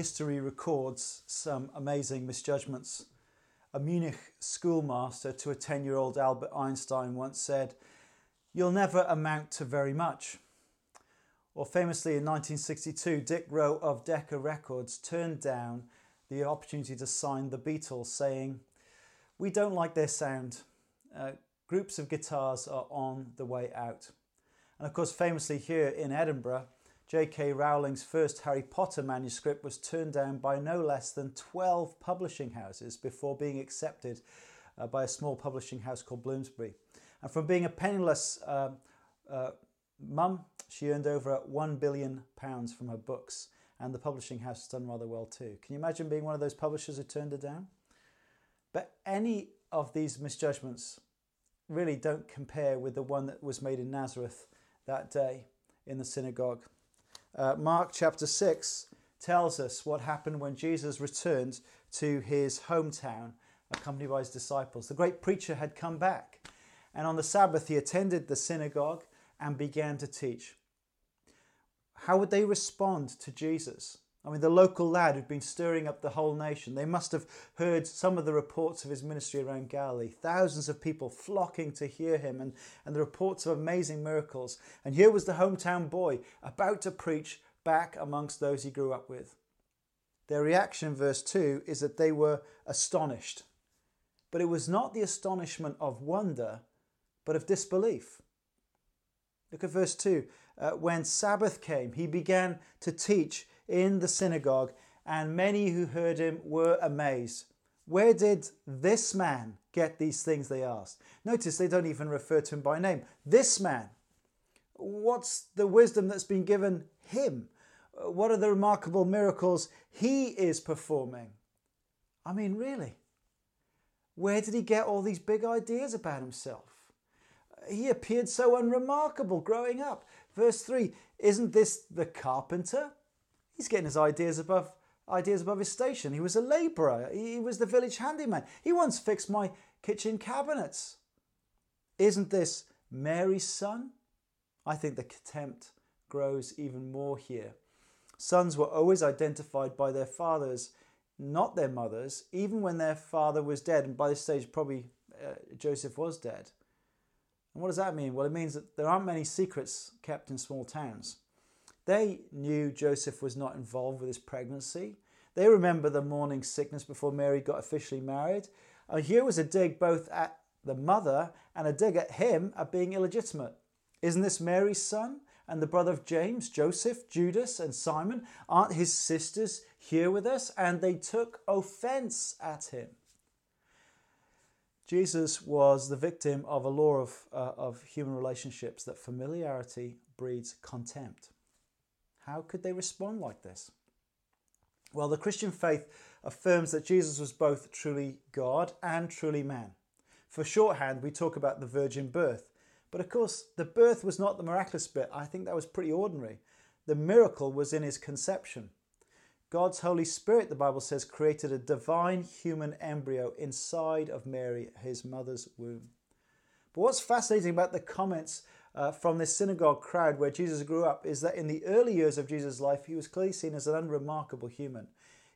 history records some amazing misjudgments. A Munich schoolmaster to a 10 year old Albert Einstein once said, You'll never amount to very much. Or famously in 1962, Dick Rowe of Decca Records turned down the opportunity to sign the Beatles, saying, We don't like their sound. Uh, groups of guitars are on the way out. And of course, famously here in Edinburgh, J.K. Rowling's first Harry Potter manuscript was turned down by no less than 12 publishing houses before being accepted uh, by a small publishing house called Bloomsbury. And from being a penniless uh, uh, mum, she earned over £1 billion from her books, and the publishing house has done rather well too. Can you imagine being one of those publishers who turned her down? But any of these misjudgments really don't compare with the one that was made in Nazareth that day in the synagogue. Uh, Mark chapter 6 tells us what happened when Jesus returned to his hometown, accompanied by his disciples. The great preacher had come back, and on the Sabbath he attended the synagogue and began to teach. How would they respond to Jesus? I mean, the local lad who'd been stirring up the whole nation, they must have heard some of the reports of his ministry around Galilee. Thousands of people flocking to hear him and, and the reports of amazing miracles. And here was the hometown boy about to preach back amongst those he grew up with. Their reaction, verse 2, is that they were astonished. But it was not the astonishment of wonder, but of disbelief. Look at verse 2. Uh, when Sabbath came, he began to teach in the synagogue, and many who heard him were amazed. Where did this man get these things? They asked. Notice they don't even refer to him by name. This man. What's the wisdom that's been given him? What are the remarkable miracles he is performing? I mean, really? Where did he get all these big ideas about himself? He appeared so unremarkable growing up. Verse 3 Isn't this the carpenter? He's getting his ideas above ideas above his station. He was a labourer. He was the village handyman. He once fixed my kitchen cabinets. Isn't this Mary's son? I think the contempt grows even more here. Sons were always identified by their fathers, not their mothers, even when their father was dead. And by this stage, probably uh, Joseph was dead. And what does that mean? Well, it means that there aren't many secrets kept in small towns. They knew Joseph was not involved with his pregnancy. They remember the morning sickness before Mary got officially married. And here was a dig both at the mother and a dig at him at being illegitimate. Isn't this Mary's son and the brother of James, Joseph, Judas, and Simon? Aren't his sisters here with us? And they took offense at him. Jesus was the victim of a law of, uh, of human relationships that familiarity breeds contempt. How could they respond like this? Well, the Christian faith affirms that Jesus was both truly God and truly man. For shorthand, we talk about the virgin birth. But of course, the birth was not the miraculous bit. I think that was pretty ordinary. The miracle was in his conception. God's Holy Spirit, the Bible says, created a divine human embryo inside of Mary, his mother's womb. But what's fascinating about the comments uh, from this synagogue crowd where Jesus grew up is that in the early years of Jesus' life, he was clearly seen as an unremarkable human.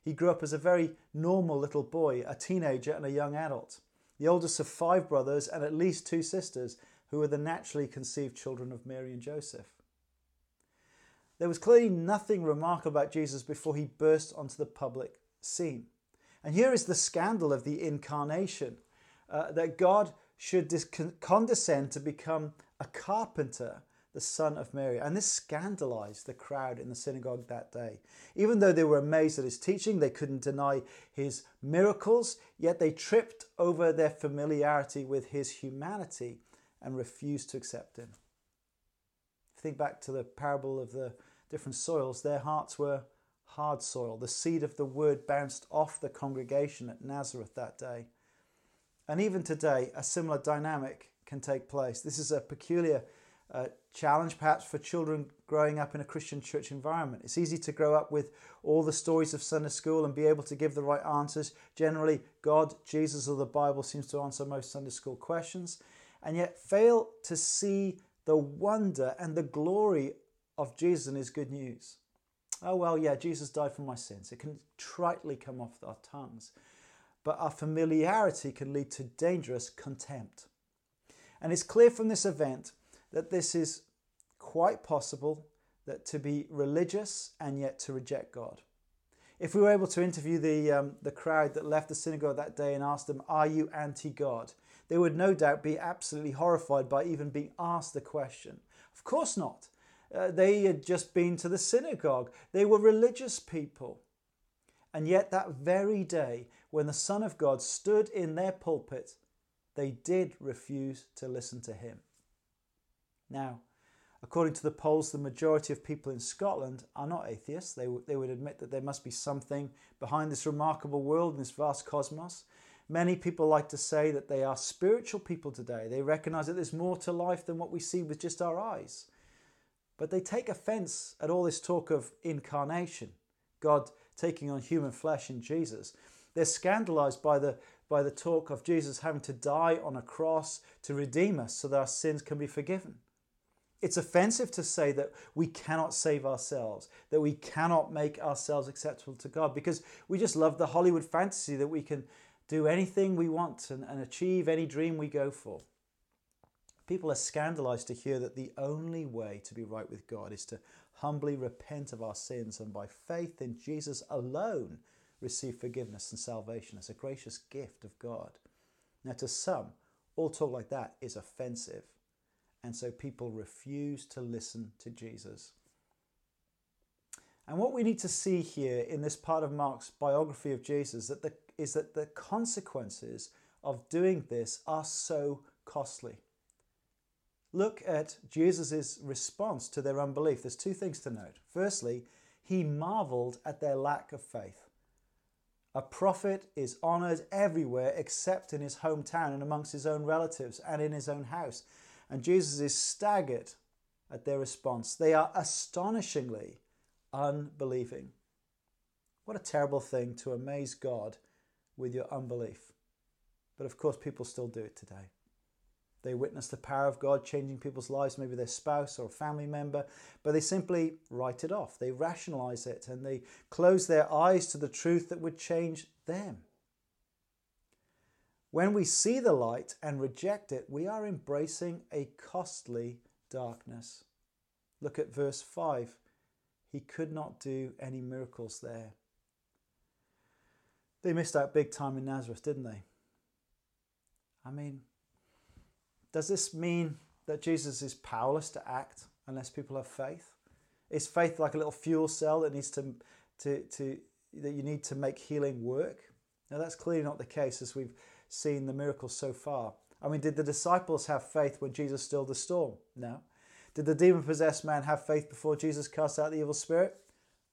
He grew up as a very normal little boy, a teenager, and a young adult, the oldest of five brothers and at least two sisters, who were the naturally conceived children of Mary and Joseph. There was clearly nothing remarkable about Jesus before he burst onto the public scene. And here is the scandal of the incarnation uh, that God should condescend to become a carpenter, the son of Mary. And this scandalized the crowd in the synagogue that day. Even though they were amazed at his teaching, they couldn't deny his miracles, yet they tripped over their familiarity with his humanity and refused to accept him. Think back to the parable of the different soils, their hearts were hard soil. The seed of the word bounced off the congregation at Nazareth that day. And even today, a similar dynamic can take place. This is a peculiar uh, challenge, perhaps, for children growing up in a Christian church environment. It's easy to grow up with all the stories of Sunday school and be able to give the right answers. Generally, God, Jesus, or the Bible seems to answer most Sunday school questions, and yet fail to see the wonder and the glory of Jesus and his good news. Oh, well, yeah, Jesus died for my sins. It can tritely come off our tongues. But our familiarity can lead to dangerous contempt. And it's clear from this event that this is quite possible that to be religious and yet to reject God. If we were able to interview the, um, the crowd that left the synagogue that day and ask them, Are you anti God? they would no doubt be absolutely horrified by even being asked the question. Of course not. Uh, they had just been to the synagogue, they were religious people. And yet, that very day, when the Son of God stood in their pulpit, they did refuse to listen to him. Now, according to the polls, the majority of people in Scotland are not atheists. They, w- they would admit that there must be something behind this remarkable world and this vast cosmos. Many people like to say that they are spiritual people today. They recognize that there's more to life than what we see with just our eyes. But they take offense at all this talk of incarnation, God taking on human flesh in Jesus. They're scandalized by the, by the talk of Jesus having to die on a cross to redeem us so that our sins can be forgiven. It's offensive to say that we cannot save ourselves, that we cannot make ourselves acceptable to God, because we just love the Hollywood fantasy that we can do anything we want and, and achieve any dream we go for. People are scandalized to hear that the only way to be right with God is to humbly repent of our sins and by faith in Jesus alone receive forgiveness and salvation as a gracious gift of God. Now, to some, all talk like that is offensive, and so people refuse to listen to Jesus. And what we need to see here in this part of Mark's biography of Jesus that the, is that the consequences of doing this are so costly. Look at Jesus' response to their unbelief. There's two things to note. Firstly, he marveled at their lack of faith. A prophet is honored everywhere except in his hometown and amongst his own relatives and in his own house. And Jesus is staggered at their response. They are astonishingly unbelieving. What a terrible thing to amaze God with your unbelief. But of course, people still do it today. They witness the power of God changing people's lives, maybe their spouse or a family member, but they simply write it off. They rationalize it and they close their eyes to the truth that would change them. When we see the light and reject it, we are embracing a costly darkness. Look at verse 5 he could not do any miracles there. They missed out big time in Nazareth, didn't they? I mean, does this mean that Jesus is powerless to act unless people have faith? Is faith like a little fuel cell that needs to, to, to that you need to make healing work? Now that's clearly not the case as we've seen the miracles so far. I mean, did the disciples have faith when Jesus stilled the storm? No. Did the demon possessed man have faith before Jesus cast out the evil spirit?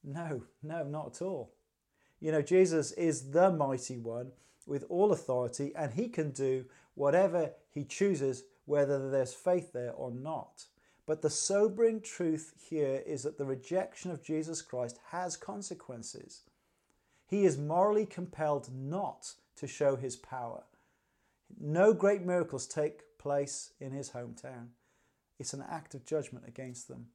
No, no, not at all. You know, Jesus is the mighty one with all authority, and he can do whatever he chooses, whether there's faith there or not. But the sobering truth here is that the rejection of Jesus Christ has consequences. He is morally compelled not to show his power. No great miracles take place in his hometown. It's an act of judgment against them.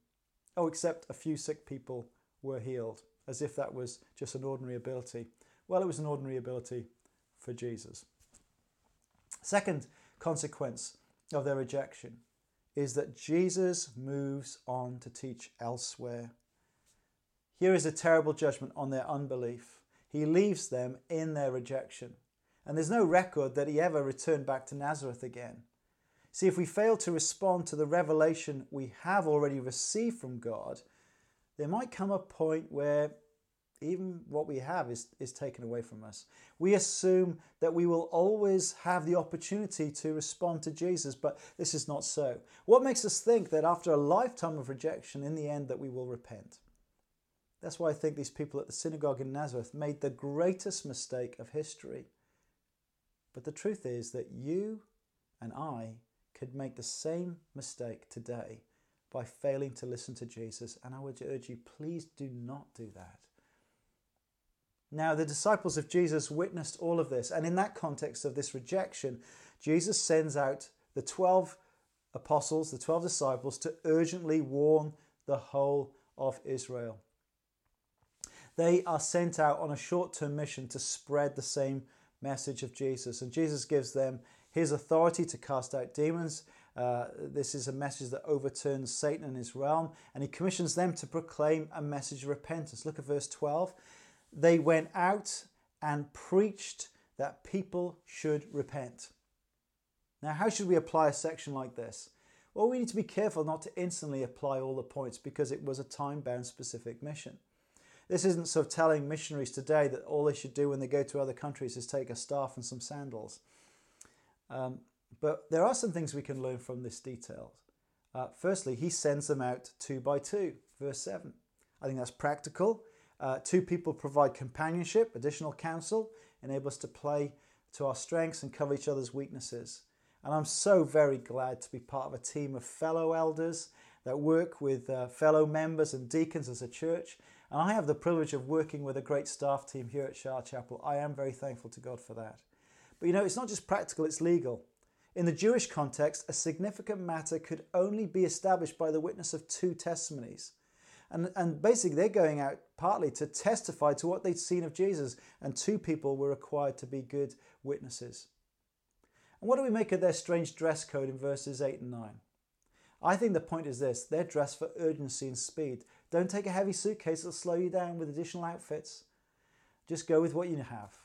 Oh, except a few sick people were healed, as if that was just an ordinary ability. Well, it was an ordinary ability for Jesus. Second consequence of their rejection is that Jesus moves on to teach elsewhere. Here is a terrible judgment on their unbelief. He leaves them in their rejection. And there's no record that he ever returned back to Nazareth again. See, if we fail to respond to the revelation we have already received from God, there might come a point where even what we have is, is taken away from us. We assume that we will always have the opportunity to respond to Jesus, but this is not so. What makes us think that after a lifetime of rejection, in the end, that we will repent? That's why I think these people at the synagogue in Nazareth made the greatest mistake of history. But the truth is that you and I could make the same mistake today by failing to listen to Jesus. And I would urge you, please do not do that. Now, the disciples of Jesus witnessed all of this. And in that context of this rejection, Jesus sends out the 12 apostles, the 12 disciples, to urgently warn the whole of Israel. They are sent out on a short term mission to spread the same message of Jesus. And Jesus gives them his authority to cast out demons. Uh, this is a message that overturns Satan and his realm, and he commissions them to proclaim a message of repentance. Look at verse 12. They went out and preached that people should repent. Now, how should we apply a section like this? Well, we need to be careful not to instantly apply all the points because it was a time bound specific mission. This isn't sort of telling missionaries today that all they should do when they go to other countries is take a staff and some sandals. Um, but there are some things we can learn from this detail. Uh, firstly, he sends them out two by two, verse 7. I think that's practical. Uh, two people provide companionship, additional counsel, enable us to play to our strengths and cover each other's weaknesses. And I'm so very glad to be part of a team of fellow elders that work with uh, fellow members and deacons as a church. And I have the privilege of working with a great staff team here at Shire Chapel. I am very thankful to God for that. But you know, it's not just practical, it's legal. In the Jewish context, a significant matter could only be established by the witness of two testimonies. And, and basically, they're going out partly to testify to what they'd seen of Jesus, and two people were required to be good witnesses. And what do we make of their strange dress code in verses 8 and 9? I think the point is this they're dressed for urgency and speed. Don't take a heavy suitcase that'll slow you down with additional outfits. Just go with what you have.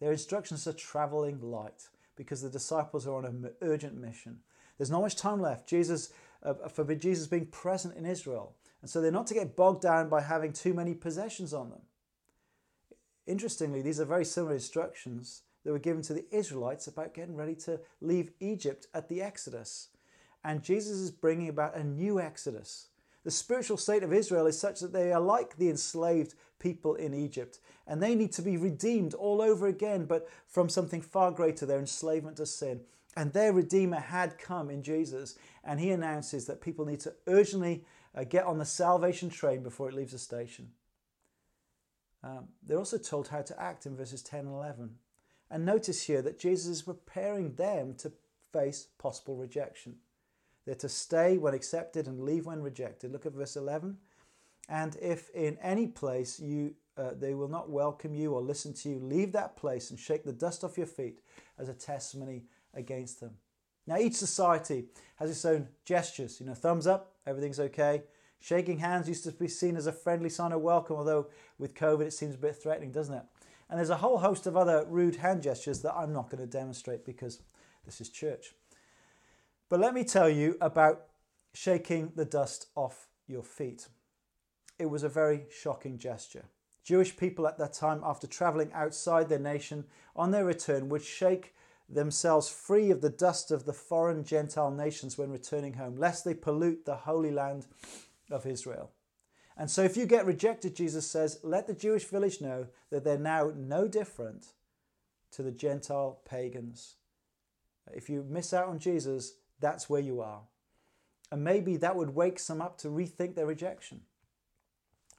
Their instructions are traveling light because the disciples are on an urgent mission. There's not much time left. Jesus uh, for Jesus being present in Israel. And so they're not to get bogged down by having too many possessions on them. Interestingly, these are very similar instructions that were given to the Israelites about getting ready to leave Egypt at the Exodus. And Jesus is bringing about a new Exodus. The spiritual state of Israel is such that they are like the enslaved people in Egypt, and they need to be redeemed all over again, but from something far greater their enslavement to sin. And their Redeemer had come in Jesus, and he announces that people need to urgently uh, get on the salvation train before it leaves the station. Um, they're also told how to act in verses 10 and 11. And notice here that Jesus is preparing them to face possible rejection. They're to stay when accepted and leave when rejected. Look at verse 11. And if in any place you uh, they will not welcome you or listen to you, leave that place and shake the dust off your feet as a testimony against them. Now, each society has its own gestures. You know, thumbs up, everything's okay. Shaking hands used to be seen as a friendly sign of welcome, although with COVID it seems a bit threatening, doesn't it? And there's a whole host of other rude hand gestures that I'm not going to demonstrate because this is church. But let me tell you about shaking the dust off your feet. It was a very shocking gesture. Jewish people at that time, after traveling outside their nation on their return, would shake themselves free of the dust of the foreign Gentile nations when returning home, lest they pollute the holy land of Israel. And so, if you get rejected, Jesus says, let the Jewish village know that they're now no different to the Gentile pagans. If you miss out on Jesus, that's where you are. And maybe that would wake some up to rethink their rejection.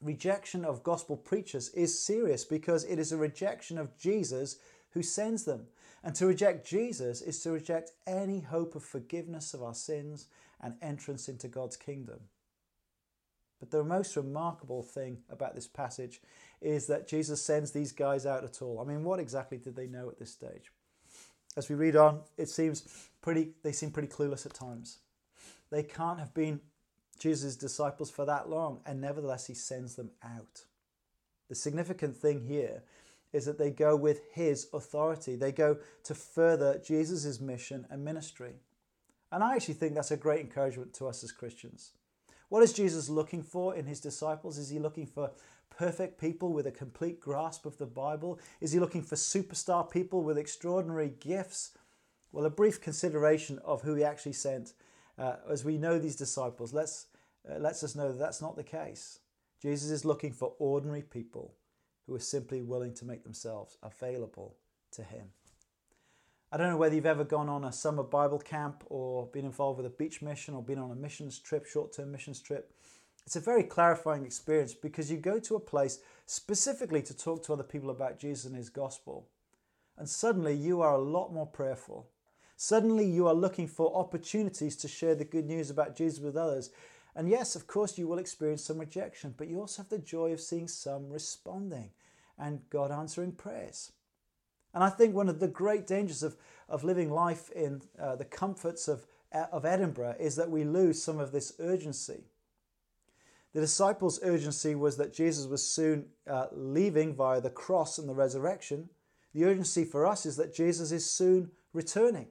Rejection of gospel preachers is serious because it is a rejection of Jesus who sends them. And to reject Jesus is to reject any hope of forgiveness of our sins and entrance into God's kingdom. But the most remarkable thing about this passage is that Jesus sends these guys out at all. I mean, what exactly did they know at this stage? As we read on, it seems pretty they seem pretty clueless at times. They can't have been Jesus' disciples for that long, and nevertheless he sends them out. The significant thing here is that they go with his authority. They go to further Jesus' mission and ministry. And I actually think that's a great encouragement to us as Christians. What is Jesus looking for in his disciples? Is he looking for perfect people with a complete grasp of the Bible? Is he looking for superstar people with extraordinary gifts? Well, a brief consideration of who he actually sent, uh, as we know these disciples, lets, uh, lets us know that that's not the case. Jesus is looking for ordinary people who are simply willing to make themselves available to him. I don't know whether you've ever gone on a summer Bible camp or been involved with a beach mission or been on a missions trip, short term missions trip. It's a very clarifying experience because you go to a place specifically to talk to other people about Jesus and his gospel. And suddenly you are a lot more prayerful. Suddenly you are looking for opportunities to share the good news about Jesus with others. And yes, of course, you will experience some rejection, but you also have the joy of seeing some responding and God answering prayers. And I think one of the great dangers of, of living life in uh, the comforts of, of Edinburgh is that we lose some of this urgency. The disciples' urgency was that Jesus was soon uh, leaving via the cross and the resurrection. The urgency for us is that Jesus is soon returning.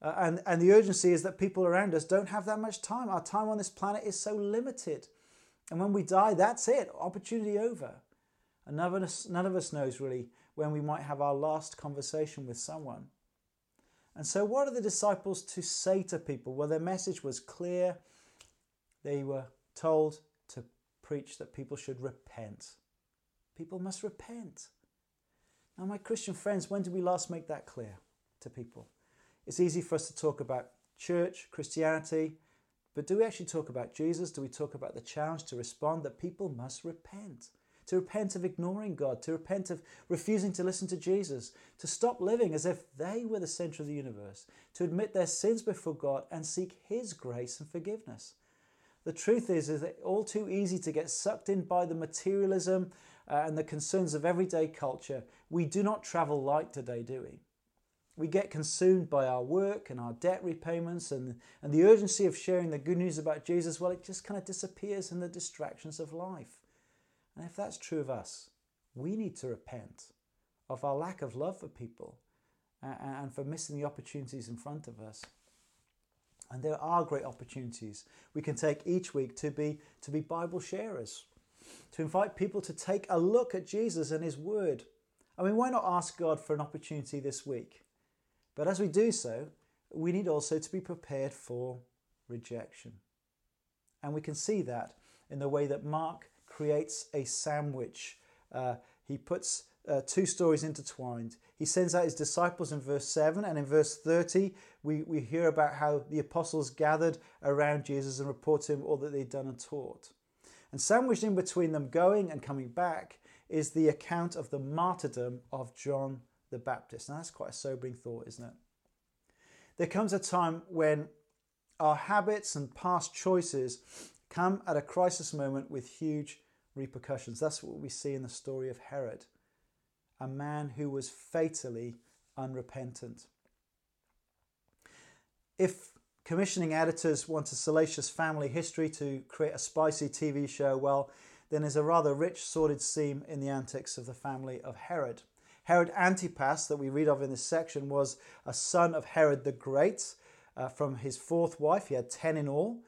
Uh, and, and the urgency is that people around us don't have that much time. Our time on this planet is so limited. And when we die, that's it, opportunity over. And none of us, none of us knows really when we might have our last conversation with someone. And so, what are the disciples to say to people? Well, their message was clear. They were told to preach that people should repent. People must repent. Now, my Christian friends, when did we last make that clear to people? It's easy for us to talk about church, Christianity, but do we actually talk about Jesus? Do we talk about the challenge to respond that people must repent? To repent of ignoring God, to repent of refusing to listen to Jesus, to stop living as if they were the center of the universe, to admit their sins before God and seek His grace and forgiveness. The truth is, is that all too easy to get sucked in by the materialism uh, and the concerns of everyday culture. We do not travel light today, do we? We get consumed by our work and our debt repayments and, and the urgency of sharing the good news about Jesus, well, it just kind of disappears in the distractions of life. And if that's true of us, we need to repent of our lack of love for people and for missing the opportunities in front of us. And there are great opportunities we can take each week to be, to be Bible sharers, to invite people to take a look at Jesus and His Word. I mean, why not ask God for an opportunity this week? But as we do so, we need also to be prepared for rejection. And we can see that in the way that Mark creates a sandwich. Uh, he puts uh, two stories intertwined. He sends out his disciples in verse 7, and in verse 30, we, we hear about how the apostles gathered around Jesus and report to him all that they'd done and taught. And sandwiched in between them going and coming back is the account of the martyrdom of John the Baptist. Now, that's quite a sobering thought, isn't it? There comes a time when our habits and past choices come at a crisis moment with huge repercussions. That's what we see in the story of Herod, a man who was fatally unrepentant. If commissioning editors want a salacious family history to create a spicy TV show, well, then there's a rather rich, sordid seam in the antics of the family of Herod. Herod Antipas, that we read of in this section, was a son of Herod the Great uh, from his fourth wife. He had 10 in all.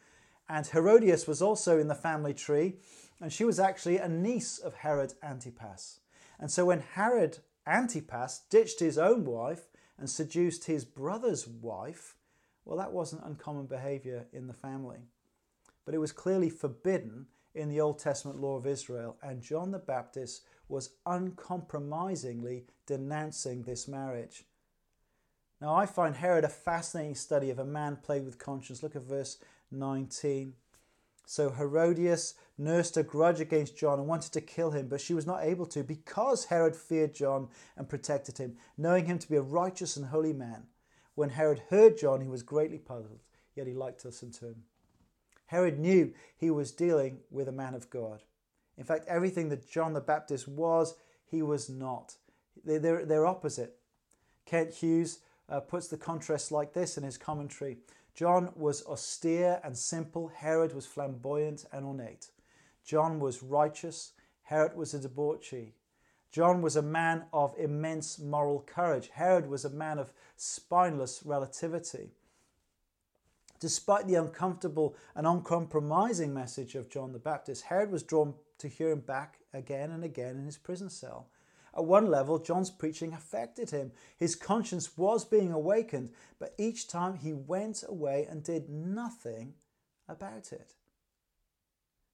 And Herodias was also in the family tree, and she was actually a niece of Herod Antipas. And so when Herod Antipas ditched his own wife and seduced his brother's wife, well, that wasn't uncommon behavior in the family. But it was clearly forbidden in the Old Testament law of Israel, and John the Baptist was uncompromisingly denouncing this marriage. Now, I find Herod a fascinating study of a man plagued with conscience. Look at verse 19. So Herodias nursed a grudge against John and wanted to kill him, but she was not able to because Herod feared John and protected him, knowing him to be a righteous and holy man. When Herod heard John, he was greatly puzzled, yet he liked to listen to him. Herod knew he was dealing with a man of God. In fact, everything that John the Baptist was, he was not. They're, they're opposite. Kent Hughes uh, puts the contrast like this in his commentary John was austere and simple, Herod was flamboyant and ornate. John was righteous, Herod was a debauchee. John was a man of immense moral courage. Herod was a man of spineless relativity. Despite the uncomfortable and uncompromising message of John the Baptist, Herod was drawn to hear him back again and again in his prison cell. At one level, John's preaching affected him. His conscience was being awakened, but each time he went away and did nothing about it.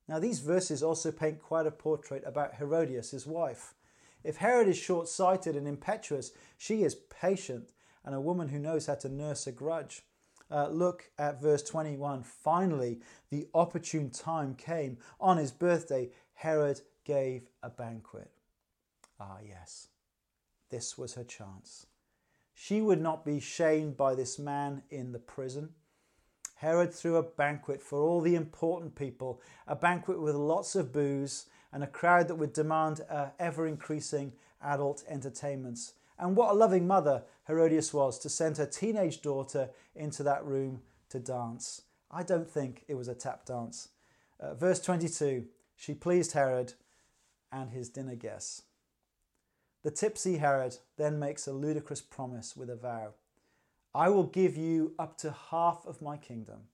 Now, these verses also paint quite a portrait about Herodias, his wife. If Herod is short sighted and impetuous, she is patient and a woman who knows how to nurse a grudge. Uh, look at verse 21. Finally, the opportune time came. On his birthday, Herod gave a banquet. Ah, yes, this was her chance. She would not be shamed by this man in the prison. Herod threw a banquet for all the important people, a banquet with lots of booze and a crowd that would demand uh, ever increasing adult entertainments. And what a loving mother Herodias was to send her teenage daughter into that room to dance. I don't think it was a tap dance. Uh, verse 22 She pleased Herod and his dinner guests. The tipsy Herod then makes a ludicrous promise with a vow I will give you up to half of my kingdom.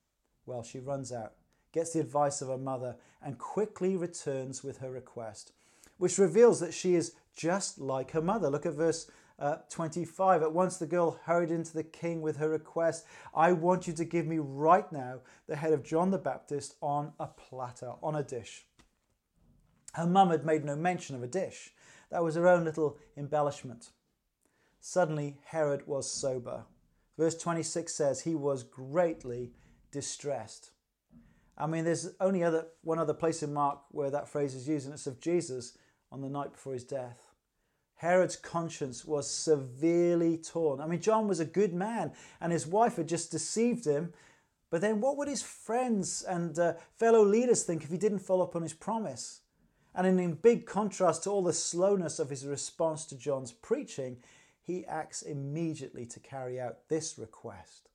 Well, she runs out, gets the advice of her mother, and quickly returns with her request, which reveals that she is just like her mother. Look at verse uh, 25. At once the girl hurried into the king with her request I want you to give me right now the head of John the Baptist on a platter, on a dish. Her mum had made no mention of a dish. That was her own little embellishment. Suddenly, Herod was sober. Verse 26 says he was greatly distressed. I mean, there's only other, one other place in Mark where that phrase is used, and it's of Jesus on the night before his death. Herod's conscience was severely torn. I mean, John was a good man, and his wife had just deceived him. But then, what would his friends and uh, fellow leaders think if he didn't follow up on his promise? And in big contrast to all the slowness of his response to John's preaching, he acts immediately to carry out this request.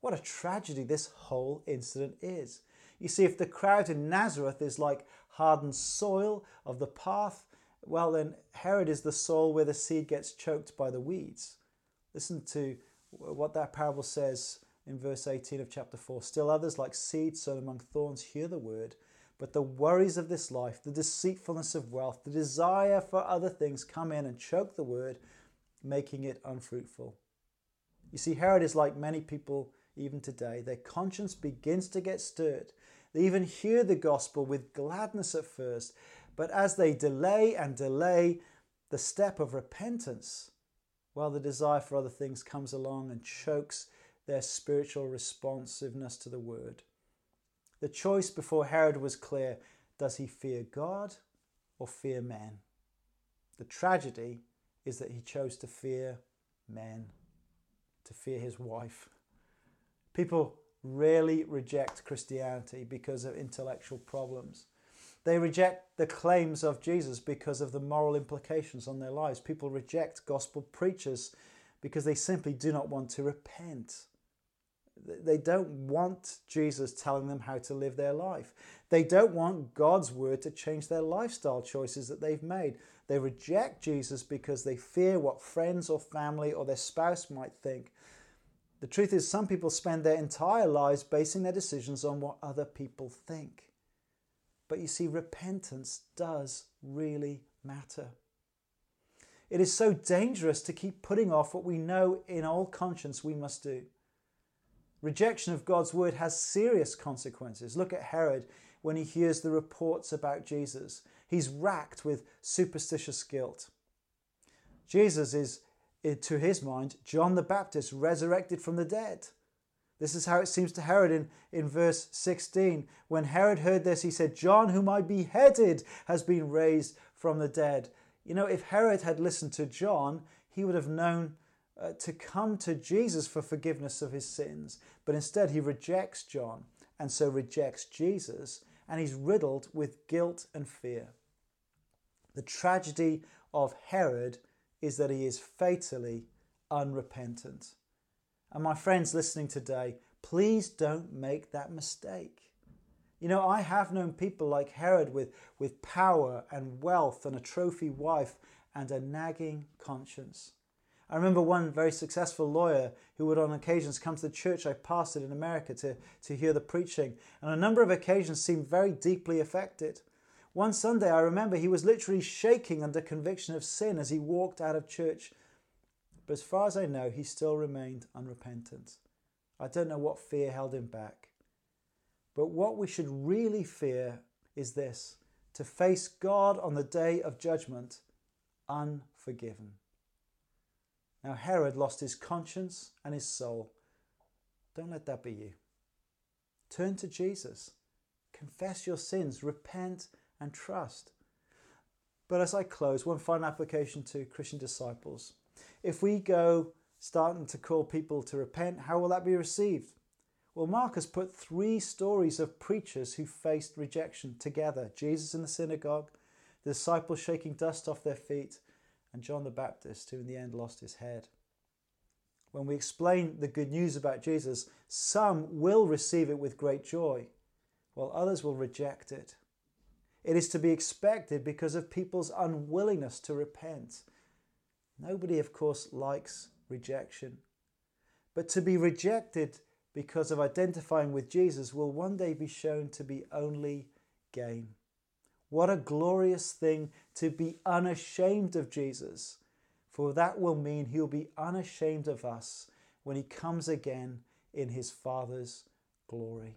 What a tragedy this whole incident is. You see, if the crowd in Nazareth is like hardened soil of the path, well, then Herod is the soil where the seed gets choked by the weeds. Listen to what that parable says in verse 18 of chapter 4. Still others, like seed sown among thorns, hear the word, but the worries of this life, the deceitfulness of wealth, the desire for other things come in and choke the word, making it unfruitful. You see, Herod is like many people even today. Their conscience begins to get stirred. They even hear the gospel with gladness at first, but as they delay and delay the step of repentance, well, the desire for other things comes along and chokes their spiritual responsiveness to the word. The choice before Herod was clear does he fear God or fear men? The tragedy is that he chose to fear men, to fear his wife. People rarely reject Christianity because of intellectual problems. They reject the claims of Jesus because of the moral implications on their lives. People reject gospel preachers because they simply do not want to repent. They don't want Jesus telling them how to live their life. They don't want God's word to change their lifestyle choices that they've made. They reject Jesus because they fear what friends or family or their spouse might think. The truth is, some people spend their entire lives basing their decisions on what other people think. But you see, repentance does really matter. It is so dangerous to keep putting off what we know in all conscience we must do. Rejection of God's word has serious consequences. Look at Herod when he hears the reports about Jesus. He's racked with superstitious guilt. Jesus is, eh, to his mind, John the Baptist resurrected from the dead. This is how it seems to Herod in, in verse 16. When Herod heard this, he said, John, whom I beheaded, has been raised from the dead. You know, if Herod had listened to John, he would have known uh, to come to Jesus for forgiveness of his sins, but instead he rejects John and so rejects Jesus, and he's riddled with guilt and fear. The tragedy of Herod is that he is fatally unrepentant. And my friends listening today, please don't make that mistake. You know, I have known people like Herod with, with power and wealth and a trophy wife and a nagging conscience. I remember one very successful lawyer who would on occasions come to the church I pastored in America to, to hear the preaching, and on a number of occasions seemed very deeply affected. One Sunday, I remember he was literally shaking under conviction of sin as he walked out of church. But as far as I know, he still remained unrepentant. I don't know what fear held him back. But what we should really fear is this to face God on the day of judgment unforgiven. Now, Herod lost his conscience and his soul. Don't let that be you. Turn to Jesus, confess your sins, repent, and trust. But as I close, one final application to Christian disciples. If we go starting to call people to repent, how will that be received? Well, Mark has put three stories of preachers who faced rejection together Jesus in the synagogue, the disciples shaking dust off their feet, and John the Baptist, who in the end lost his head. When we explain the good news about Jesus, some will receive it with great joy, while others will reject it. It is to be expected because of people's unwillingness to repent. Nobody, of course, likes rejection. But to be rejected because of identifying with Jesus will one day be shown to be only gain. What a glorious thing to be unashamed of Jesus, for that will mean he'll be unashamed of us when he comes again in his Father's glory.